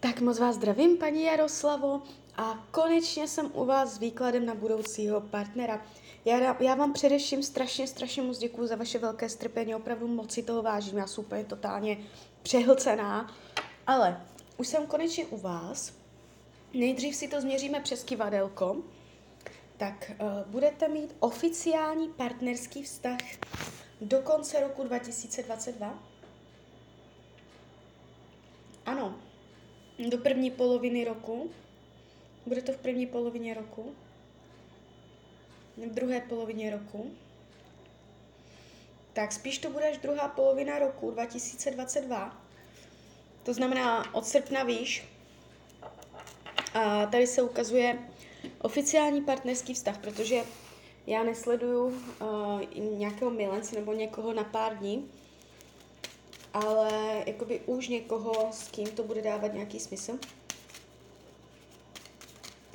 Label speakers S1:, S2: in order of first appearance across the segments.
S1: Tak moc vás zdravím, paní Jaroslavo, a konečně jsem u vás s výkladem na budoucího partnera. Já, já vám především strašně, strašně moc děkuji za vaše velké strpení, opravdu moc si toho vážím, já jsem úplně totálně přehlcená, ale už jsem konečně u vás. Nejdřív si to změříme přes kivadelko. Tak uh, budete mít oficiální partnerský vztah do konce roku 2022? Ano, do první poloviny roku. Bude to v první polovině roku. V druhé polovině roku. Tak spíš to bude až druhá polovina roku 2022. To znamená od srpna výš. A tady se ukazuje oficiální partnerský vztah, protože já nesleduju uh, nějakého milence nebo někoho na pár dní, ale jakoby už někoho, s kým to bude dávat nějaký smysl.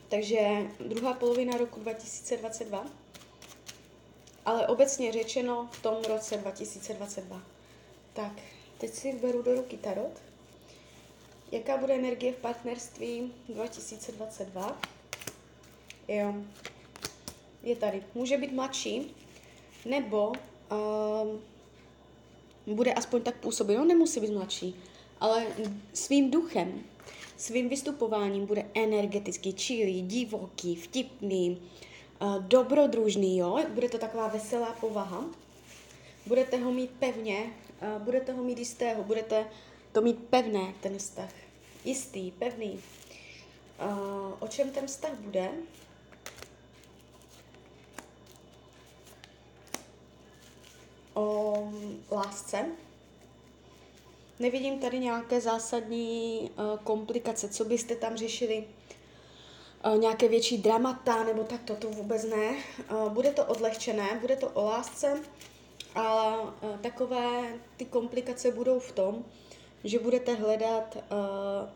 S1: Takže druhá polovina roku 2022, ale obecně řečeno v tom roce 2022. Tak, teď si beru do ruky tarot. Jaká bude energie v partnerství 2022? Jo, je tady. Může být mladší, nebo um, bude aspoň tak působit, no nemusí být mladší, ale svým duchem, svým vystupováním bude energeticky čilý, divoký, vtipný, uh, dobrodružný, jo, bude to taková veselá povaha. Budete ho mít pevně, uh, budete ho mít jistého, budete to mít pevné, ten vztah. Jistý, pevný. Uh, o čem ten vztah bude? O lásce. Nevidím tady nějaké zásadní uh, komplikace, co byste tam řešili, uh, nějaké větší dramata, nebo tak to, to vůbec ne. Uh, bude to odlehčené, bude to o lásce, ale takové ty komplikace budou v tom, že budete hledat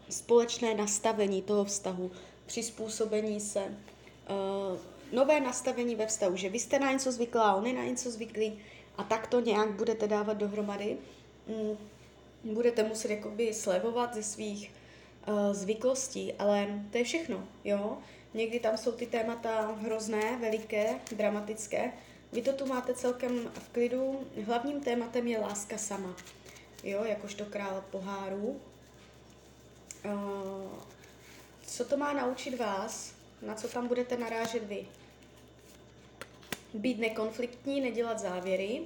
S1: společné nastavení toho vztahu, přizpůsobení se, nové nastavení ve vztahu, že vy jste na něco zvyklá, on je na něco zvyklý, a tak to nějak budete dávat dohromady. Mm, budete muset jakoby slevovat ze svých uh, zvyklostí, ale to je všechno, jo. Někdy tam jsou ty témata hrozné, veliké, dramatické. Vy to tu máte celkem v klidu. Hlavním tématem je láska sama, jo, jakožto král pohárů. Uh, co to má naučit vás? Na co tam budete narážet vy? Být nekonfliktní, nedělat závěry,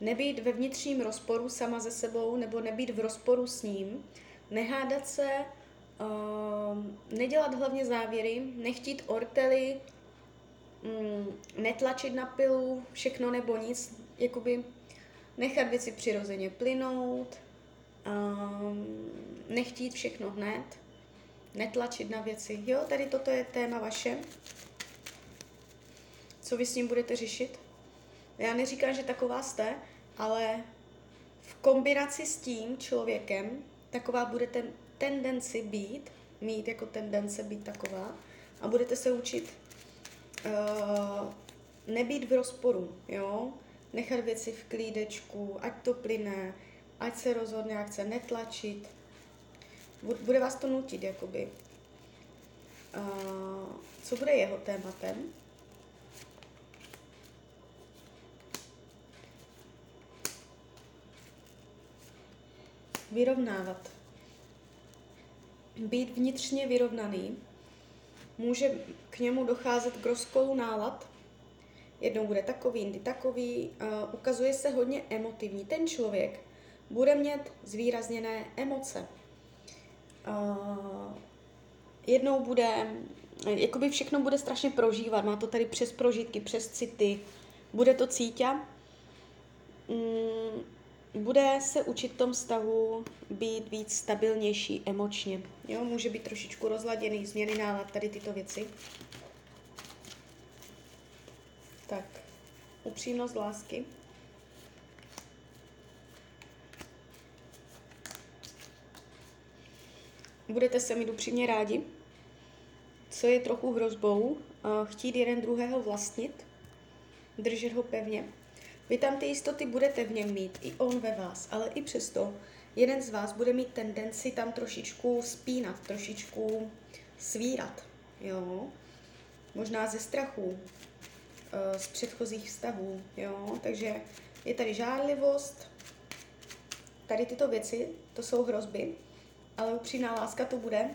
S1: nebýt ve vnitřním rozporu sama ze sebou nebo nebýt v rozporu s ním, nehádat se, uh, nedělat hlavně závěry, nechtít ortely, um, netlačit na pilu, všechno nebo nic, jakoby nechat věci přirozeně plynout, um, nechtít všechno hned, netlačit na věci. Jo, tady toto je téma vaše co vy s ním budete řešit. Já neříkám, že taková jste, ale v kombinaci s tím člověkem taková budete tendenci být, mít jako tendence být taková a budete se učit uh, nebýt v rozporu, jo? nechat věci v klídečku, ať to plyne, ať se rozhodne, jak chce netlačit. Bude vás to nutit, jakoby. Uh, co bude jeho tématem? Vyrovnávat. Být vnitřně vyrovnaný, může k němu docházet k rozkolu nálad. Jednou bude takový, jindy takový. Uh, ukazuje se hodně emotivní. Ten člověk bude mít zvýrazněné emoce. Uh, jednou bude, jakoby všechno bude strašně prožívat. Má to tady přes prožitky, přes city. Bude to cítit. Mm, bude se učit v tom vztahu být víc stabilnější emočně. Jo, může být trošičku rozladěný, změny nálad, tady tyto věci. Tak, upřímnost lásky. Budete se mít upřímně rádi. Co je trochu hrozbou, chtít jeden druhého vlastnit, držet ho pevně, vy tam ty jistoty budete v něm mít, i on ve vás, ale i přesto jeden z vás bude mít tendenci tam trošičku spínat, trošičku svírat, jo. Možná ze strachu, eh, z předchozích vztahů, jo. Takže je tady žádlivost, tady tyto věci, to jsou hrozby, ale upřímná láska to bude.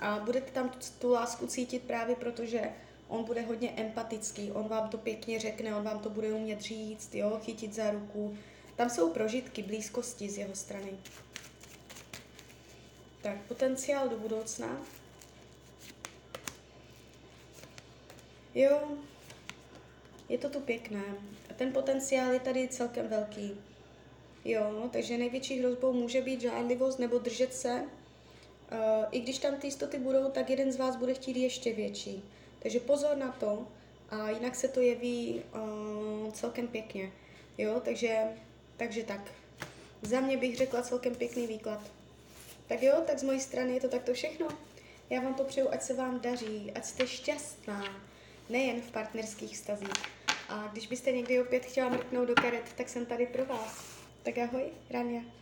S1: A budete tam tu, tu lásku cítit právě proto, že on bude hodně empatický, on vám to pěkně řekne, on vám to bude umět říct, jo, chytit za ruku. Tam jsou prožitky, blízkosti z jeho strany. Tak, potenciál do budoucna. Jo, je to tu pěkné. A ten potenciál je tady celkem velký. Jo, takže největší hrozbou může být žádlivost nebo držet se. Uh, I když tam ty jistoty budou, tak jeden z vás bude chtít ještě větší. Takže pozor na to. A jinak se to jeví uh, celkem pěkně. Jo, takže, takže tak. Za mě bych řekla celkem pěkný výklad. Tak jo, tak z mojí strany je to takto všechno. Já vám popřeju, ať se vám daří, ať jste šťastná, nejen v partnerských vztazích. A když byste někdy opět chtěla mrknout do karet, tak jsem tady pro vás. Tak ahoj, Rania.